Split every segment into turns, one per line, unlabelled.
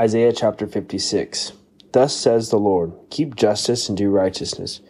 Isaiah chapter 56. Thus says the Lord Keep justice and do righteousness,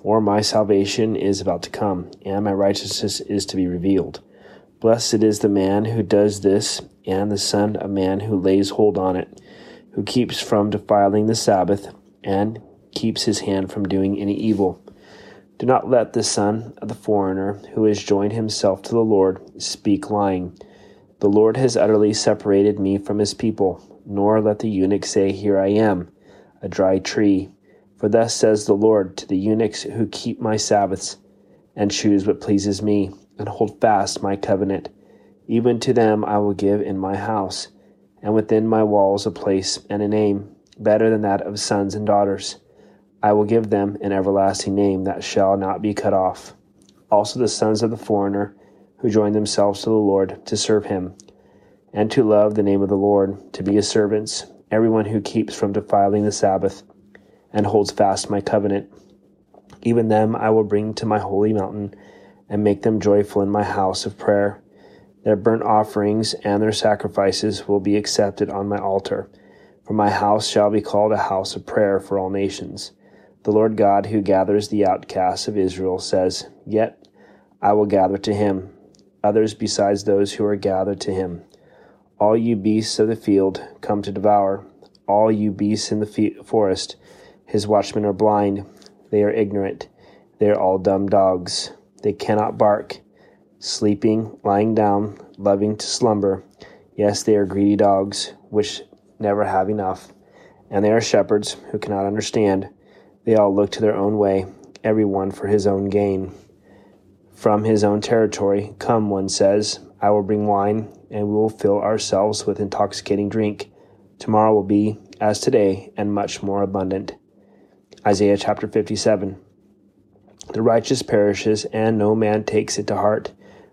for my salvation is about to come, and my righteousness is to be revealed. Blessed is the man who does this, and the son of man who lays hold on it, who keeps from defiling the Sabbath, and keeps his hand from doing any evil. Do not let the son of the foreigner, who has joined himself to the Lord, speak lying. The Lord has utterly separated me from his people nor let the eunuch say, Here I am, a dry tree. For thus says the Lord to the eunuchs who keep my Sabbaths, and choose what pleases me, and hold fast my covenant. Even to them I will give in my house, and within my walls a place and a name, better than that of sons and daughters. I will give them an everlasting name that shall not be cut off. Also the sons of the foreigner, who join themselves to the Lord to serve him and to love the name of the Lord, to be his servants, everyone who keeps from defiling the Sabbath and holds fast my covenant. Even them I will bring to my holy mountain and make them joyful in my house of prayer. Their burnt offerings and their sacrifices will be accepted on my altar. For my house shall be called a house of prayer for all nations. The Lord God, who gathers the outcasts of Israel, says, Yet I will gather to him others besides those who are gathered to him. All you beasts of the field come to devour. All you beasts in the forest. His watchmen are blind. They are ignorant. They are all dumb dogs. They cannot bark. Sleeping, lying down, loving to slumber. Yes, they are greedy dogs, which never have enough. And they are shepherds who cannot understand. They all look to their own way, every one for his own gain. From his own territory, come, one says, I will bring wine, and we will fill ourselves with intoxicating drink. Tomorrow will be as today, and much more abundant. Isaiah chapter 57. The righteous perishes, and no man takes it to heart.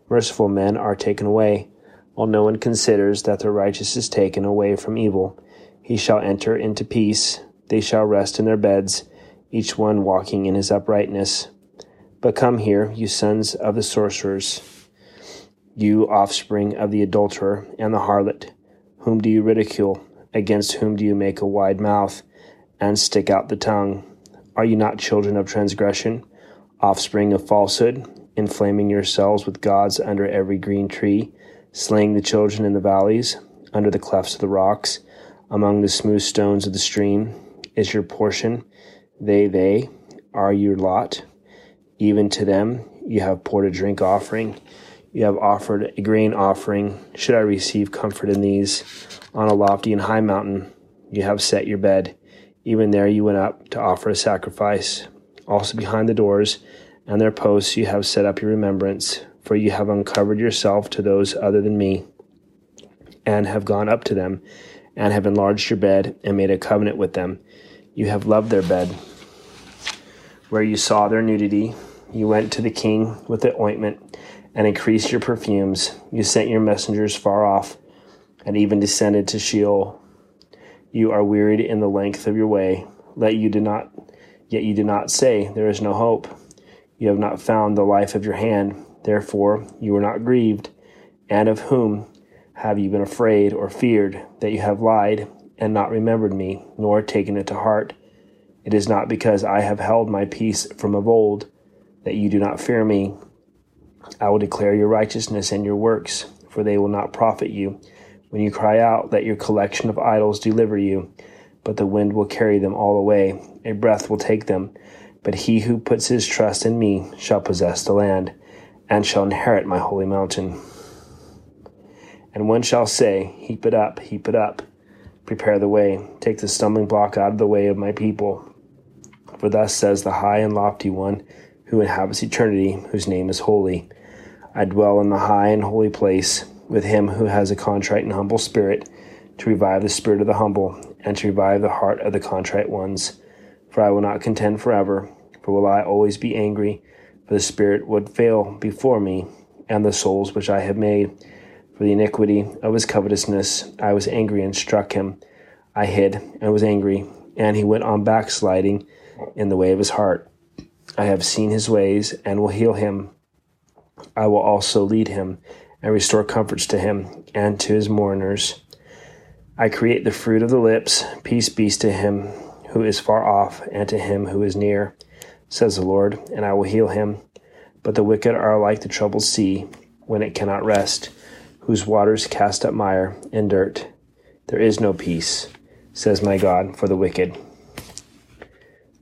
Merciful men are taken away, while no one considers that the righteous is taken away from evil. He shall enter into peace. They shall rest in their beds, each one walking in his uprightness. But come here, you sons of the sorcerers you offspring of the adulterer and the harlot, whom do you ridicule? Against whom do you make a wide mouth and stick out the tongue? Are you not children of transgression, offspring of falsehood, inflaming yourselves with gods under every green tree, slaying the children in the valleys, under the clefts of the rocks, among the smooth stones of the stream? Is your portion? They, they are your lot. Even to them you have poured a drink offering you have offered a grain offering. Should I receive comfort in these? On a lofty and high mountain, you have set your bed. Even there you went up to offer a sacrifice. Also behind the doors and their posts you have set up your remembrance, for you have uncovered yourself to those other than me, and have gone up to them, and have enlarged your bed, and made a covenant with them. You have loved their bed. Where you saw their nudity, you went to the king with the ointment and increased your perfumes. You sent your messengers far off, and even descended to Sheol. You are wearied in the length of your way. Let you do not, yet you do not say, There is no hope. You have not found the life of your hand. Therefore, you are not grieved. And of whom have you been afraid or feared that you have lied and not remembered me, nor taken it to heart? It is not because I have held my peace from of old that you do not fear me. I will declare your righteousness and your works, for they will not profit you. When you cry out, let your collection of idols deliver you, but the wind will carry them all away, a breath will take them. But he who puts his trust in me shall possess the land, and shall inherit my holy mountain. And one shall say, Heap it up, heap it up, prepare the way, take the stumbling block out of the way of my people. For thus says the high and lofty one, who inhabits eternity, whose name is holy. I dwell in the high and holy place with him who has a contrite and humble spirit, to revive the spirit of the humble, and to revive the heart of the contrite ones. For I will not contend forever, for will I always be angry, for the spirit would fail before me, and the souls which I have made. For the iniquity of his covetousness I was angry and struck him. I hid and was angry, and he went on backsliding in the way of his heart. I have seen his ways and will heal him. I will also lead him and restore comforts to him and to his mourners. I create the fruit of the lips. Peace be to him who is far off and to him who is near, says the Lord, and I will heal him. But the wicked are like the troubled sea when it cannot rest, whose waters cast up mire and dirt. There is no peace, says my God, for the wicked.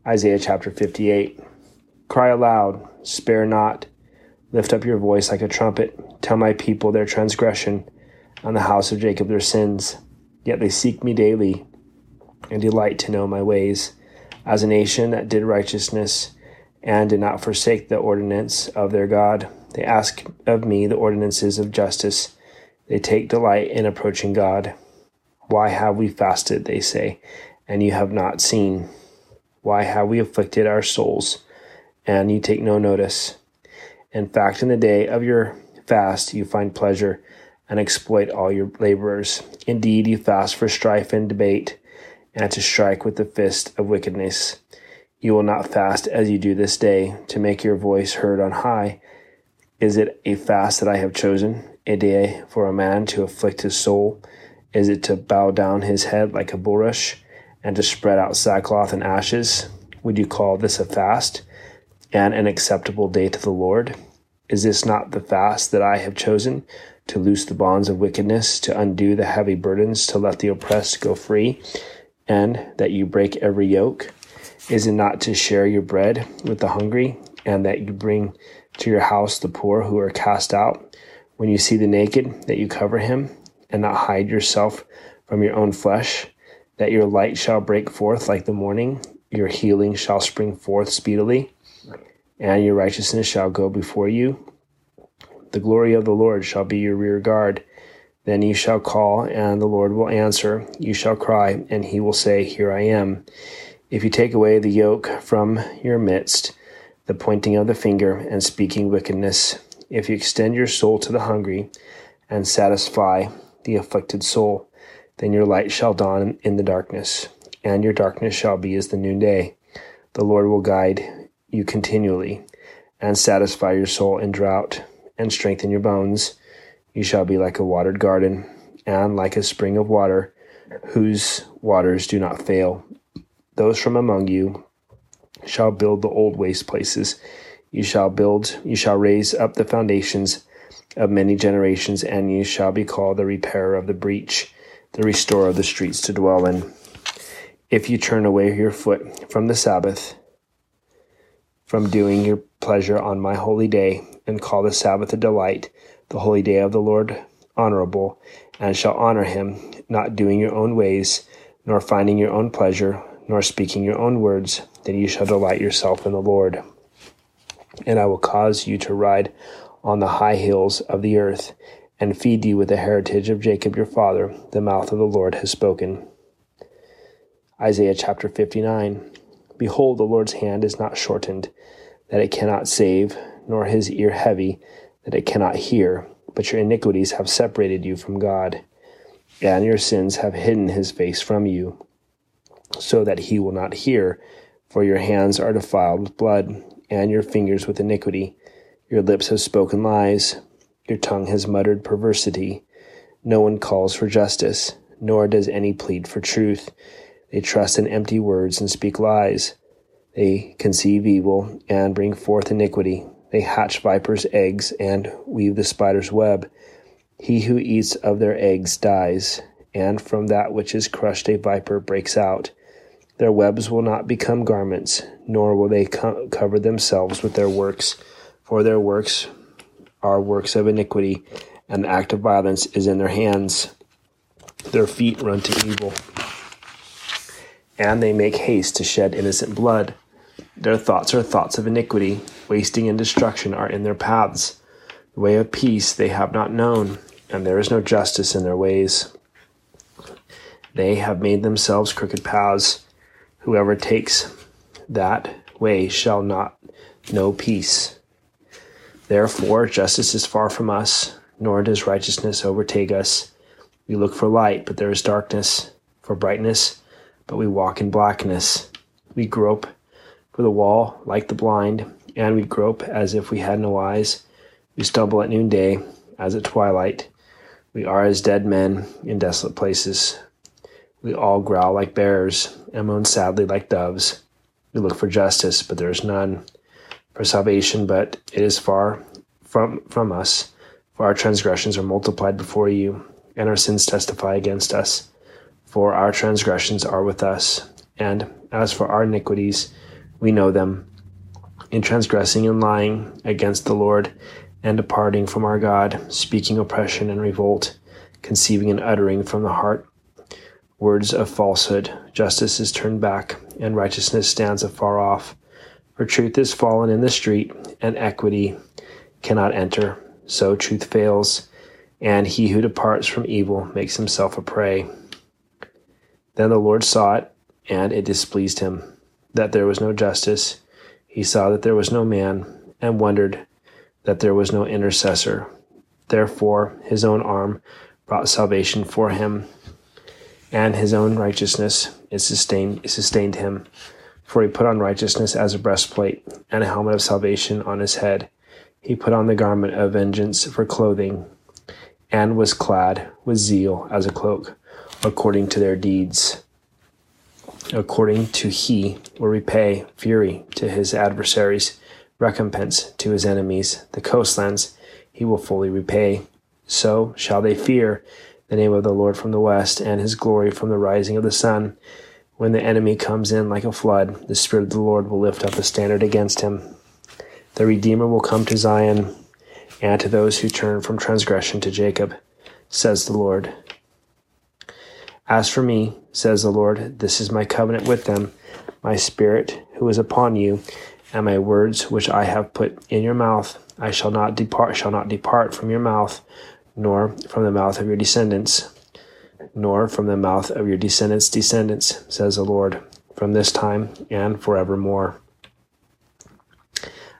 Isaiah chapter 58. Cry aloud, spare not, lift up your voice like a trumpet, tell my people their transgression, and the house of Jacob their sins. Yet they seek me daily and delight to know my ways. As a nation that did righteousness and did not forsake the ordinance of their God, they ask of me the ordinances of justice. They take delight in approaching God. Why have we fasted, they say, and you have not seen? Why have we afflicted our souls, and you take no notice? In fact, in the day of your fast, you find pleasure and exploit all your laborers. Indeed, you fast for strife and debate, and to strike with the fist of wickedness. You will not fast as you do this day, to make your voice heard on high. Is it a fast that I have chosen, a day for a man to afflict his soul? Is it to bow down his head like a bulrush, and to spread out sackcloth and ashes? Would you call this a fast, and an acceptable day to the Lord? Is this not the fast that I have chosen? to loose the bonds of wickedness, to undo the heavy burdens, to let the oppressed go free, and that you break every yoke? Is it not to share your bread with the hungry, and that you bring to your house the poor who are cast out? When you see the naked, that you cover him, and not hide yourself from your own flesh, that your light shall break forth like the morning, your healing shall spring forth speedily, and your righteousness shall go before you the glory of the Lord shall be your rear guard. Then you shall call, and the Lord will answer. You shall cry, and he will say, Here I am. If you take away the yoke from your midst, the pointing of the finger, and speaking wickedness, if you extend your soul to the hungry, and satisfy the afflicted soul, then your light shall dawn in the darkness, and your darkness shall be as the noonday. The Lord will guide you continually, and satisfy your soul in drought and strengthen your bones. You shall be like a watered garden and like a spring of water whose waters do not fail. Those from among you shall build the old waste places. You shall build, you shall raise up the foundations of many generations, and you shall be called the repairer of the breach, the restorer of the streets to dwell in. If you turn away your foot from the Sabbath, from doing your pleasure on my holy day, and call the Sabbath a delight, the holy day of the Lord honorable, and shall honor him, not doing your own ways, nor finding your own pleasure, nor speaking your own words, then you shall delight yourself in the Lord. And I will cause you to ride on the high hills of the earth, and feed you with the heritage of Jacob your father. The mouth of the Lord has spoken. Isaiah chapter 59 Behold, the Lord's hand is not shortened, that it cannot save, nor his ear heavy, that it cannot hear. But your iniquities have separated you from God, and your sins have hidden his face from you, so that he will not hear. For your hands are defiled with blood, and your fingers with iniquity. Your lips have spoken lies, your tongue has muttered perversity. No one calls for justice, nor does any plead for truth. They trust in empty words and speak lies. They conceive evil and bring forth iniquity. They hatch vipers' eggs and weave the spider's web. He who eats of their eggs dies, and from that which is crushed a viper breaks out. Their webs will not become garments, nor will they co- cover themselves with their works, for their works are works of iniquity, and the act of violence is in their hands. Their feet run to evil and they make haste to shed innocent blood. Their thoughts are thoughts of iniquity, wasting and destruction are in their paths. The way of peace they have not known, and there is no justice in their ways. They have made themselves crooked paths. Whoever takes that way shall not know peace. Therefore, justice is far from us, nor does righteousness overtake us. We look for light, but there is darkness, for brightness, but we walk in blackness. We grope for the wall like the blind, and we grope as if we had no eyes. We stumble at noonday, as at twilight. We are as dead men in desolate places. We all growl like bears and moan sadly like doves. We look for justice, but there is none, for salvation, but it is far from, from us. For our transgressions are multiplied before you, and our sins testify against us. For our transgressions are with us, and as for our iniquities, we know them. In transgressing and lying against the Lord, and departing from our God, speaking oppression and revolt, conceiving and uttering from the heart words of falsehood. Justice is turned back, and righteousness stands afar off. For truth is fallen in the street, and equity cannot enter. So truth fails, and he who departs from evil makes himself a prey. Then the Lord saw it, and it displeased him that there was no justice. He saw that there was no man, and wondered that there was no intercessor. Therefore, his own arm brought salvation for him and his own righteousness is sustained, sustained him. For he put on righteousness as a breastplate, and a helmet of salvation on his head. He put on the garment of vengeance for clothing, and was clad with zeal as a cloak, according to their deeds. According to he will repay fury to his adversaries, recompense to his enemies. The coastlands he will fully repay. So shall they fear the name of the Lord from the west, and his glory from the rising of the sun. When the enemy comes in like a flood, the Spirit of the Lord will lift up a standard against him. The Redeemer will come to Zion, and to those who turn from transgression to Jacob, says the Lord. As for me, says the Lord, this is my covenant with them, my Spirit who is upon you, and my words which I have put in your mouth. I shall not depart, shall not depart from your mouth, nor from the mouth of your descendants, nor from the mouth of your descendants' descendants, says the Lord, from this time and forevermore.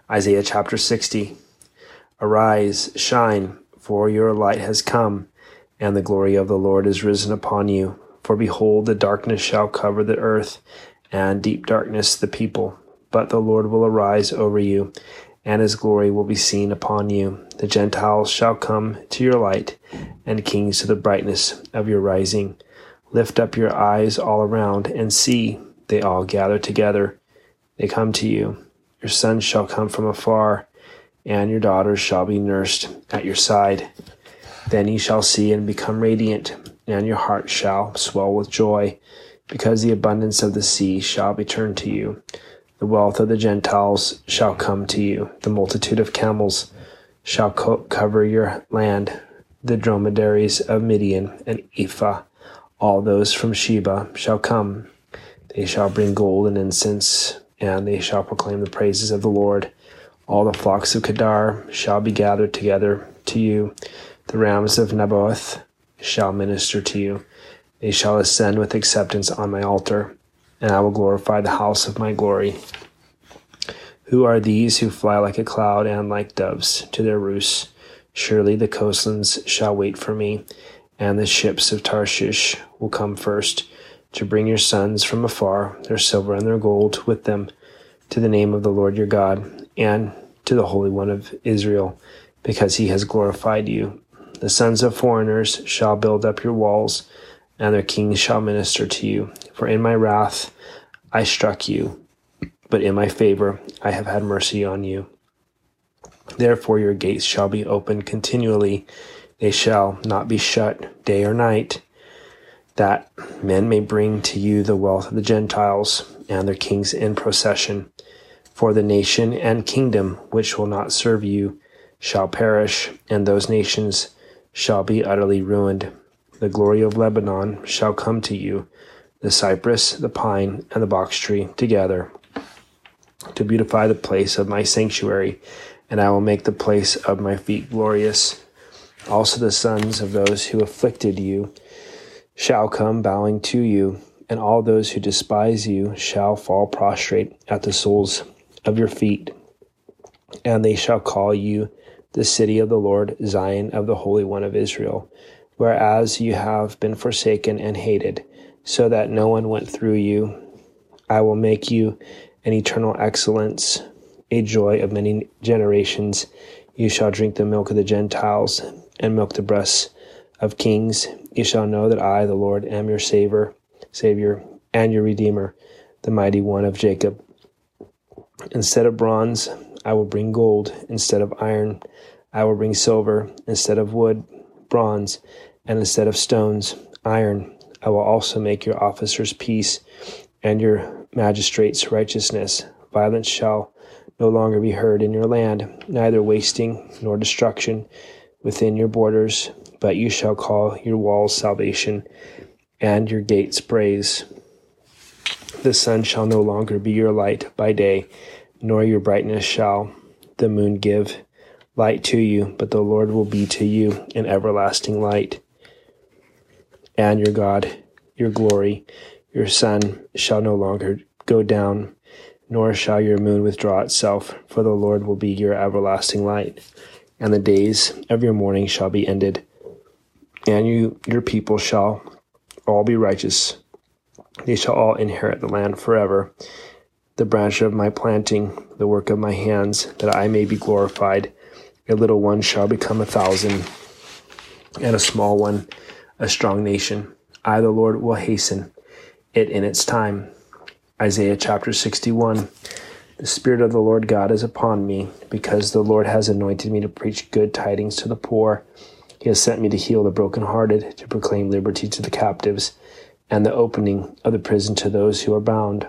Isaiah chapter 60 Arise, shine, for your light has come, and the glory of the Lord is risen upon you. For behold, the darkness shall cover the earth, and deep darkness the people. But the Lord will arise over you, and his glory will be seen upon you. The Gentiles shall come to your light, and kings to the brightness of your rising. Lift up your eyes all around, and see, they all gather together. They come to you. Your sons shall come from afar, and your daughters shall be nursed at your side. Then ye shall see and become radiant, and your heart shall swell with joy, because the abundance of the sea shall be turned to you. The wealth of the Gentiles shall come to you. The multitude of camels shall co- cover your land. The dromedaries of Midian and Ephah, all those from Sheba, shall come. They shall bring gold and incense, and they shall proclaim the praises of the Lord. All the flocks of Kedar shall be gathered together to you. The rams of Nebaioth shall minister to you. They shall ascend with acceptance on my altar and I will glorify the house of my glory. Who are these who fly like a cloud and like doves to their roosts? Surely the coastlands shall wait for me, and the ships of Tarshish will come first to bring your sons from afar, their silver and their gold with them, to the name of the Lord your God, and to the Holy One of Israel, because he has glorified you. The sons of foreigners shall build up your walls and their kings shall minister to you. For in my wrath I struck you, but in my favor I have had mercy on you. Therefore your gates shall be open continually, they shall not be shut day or night, that men may bring to you the wealth of the Gentiles and their kings in procession. For the nation and kingdom which will not serve you shall perish, and those nations shall be utterly ruined the glory of Lebanon shall come to you, the cypress, the pine, and the box tree together, to beautify the place of my sanctuary, and I will make the place of my feet glorious. Also the sons of those who afflicted you shall come bowing to you, and all those who despise you shall fall prostrate at the soles of your feet. And they shall call you the city of the Lord, Zion of the Holy One of Israel whereas you have been forsaken and hated, so that no one went through you. I will make you an eternal excellence, a joy of many generations. You shall drink the milk of the Gentiles and milk the breasts of kings. You shall know that I, the Lord, am your Savior. Savior, and your Redeemer, the mighty one of Jacob. Instead of bronze, I will bring gold. Instead of iron, I will bring silver. Instead of wood, bronze. And instead of stones, iron. I will also make your officers peace and your magistrates righteousness. Violence shall no longer be heard in your land, neither wasting nor destruction within your borders, but you shall call your walls salvation and your gates praise. The sun shall no longer be your light by day, nor your brightness shall the moon give light to you, but the Lord will be to you an everlasting light. And your God, your glory, your sun shall no longer go down, nor shall your moon withdraw itself, for the Lord will be your everlasting light, and the days of your mourning shall be ended, and you your people shall all be righteous. They shall all inherit the land forever. The branch of my planting, the work of my hands, that I may be glorified. A little one shall become a thousand, and a small one a strong nation. I, the Lord, will hasten it in its time. Isaiah chapter 61. The Spirit of the Lord God is upon me, because the Lord has anointed me to preach good tidings to the poor. He has sent me to heal the brokenhearted, to proclaim liberty to the captives, and the opening of the prison to those who are bound,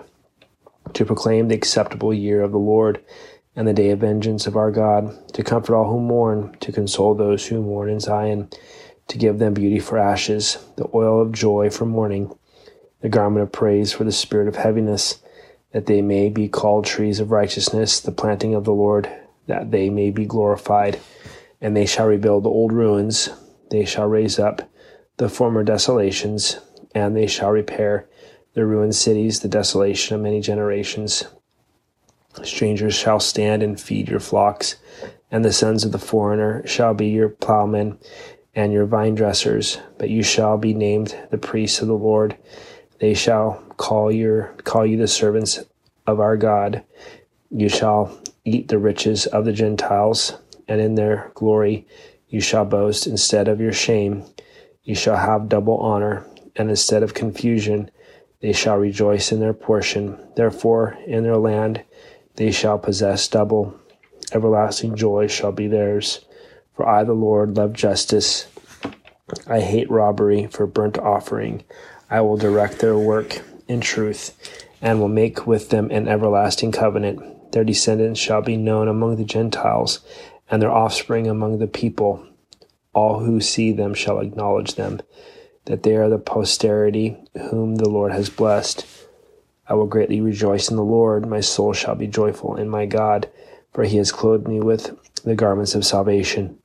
to proclaim the acceptable year of the Lord and the day of vengeance of our God, to comfort all who mourn, to console those who mourn in Zion, to give them beauty for ashes, the oil of joy for mourning the garment of praise for the spirit of heaviness, that they may be called trees of righteousness, the planting of the Lord, that they may be glorified. And they shall rebuild the old ruins, they shall raise up the former desolations, and they shall repair the ruined cities, the desolation of many generations. Strangers shall stand and feed your flocks, and the sons of the foreigner shall be your plowmen and your vine dressers, but you shall be named the priests of the Lord they shall call your call you the servants of our God. You shall eat the riches of the Gentiles, and in their glory you shall boast instead of your shame. You shall have double honor, and instead of confusion, they shall rejoice in their portion. Therefore, in their land they shall possess double. Everlasting joy shall be theirs. For I, the Lord, love justice. I hate robbery for burnt offering. I will direct their work in truth, and will make with them an everlasting covenant. Their descendants shall be known among the Gentiles, and their offspring among the people. All who see them shall acknowledge them, that they are the posterity whom the Lord has blessed. I will greatly rejoice in the Lord. My soul shall be joyful in my God, for he has clothed me with the garments of salvation.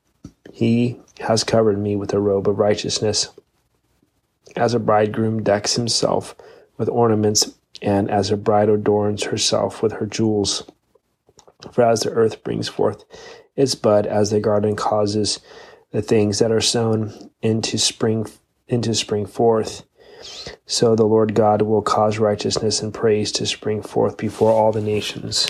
He has covered me with a robe of righteousness as a bridegroom decks himself with ornaments, and as a bride adorns herself with her jewels. For as the earth brings forth its bud, as the garden causes the things that are sown into spring into spring forth, so the Lord God will cause righteousness and praise to spring forth before all the nations.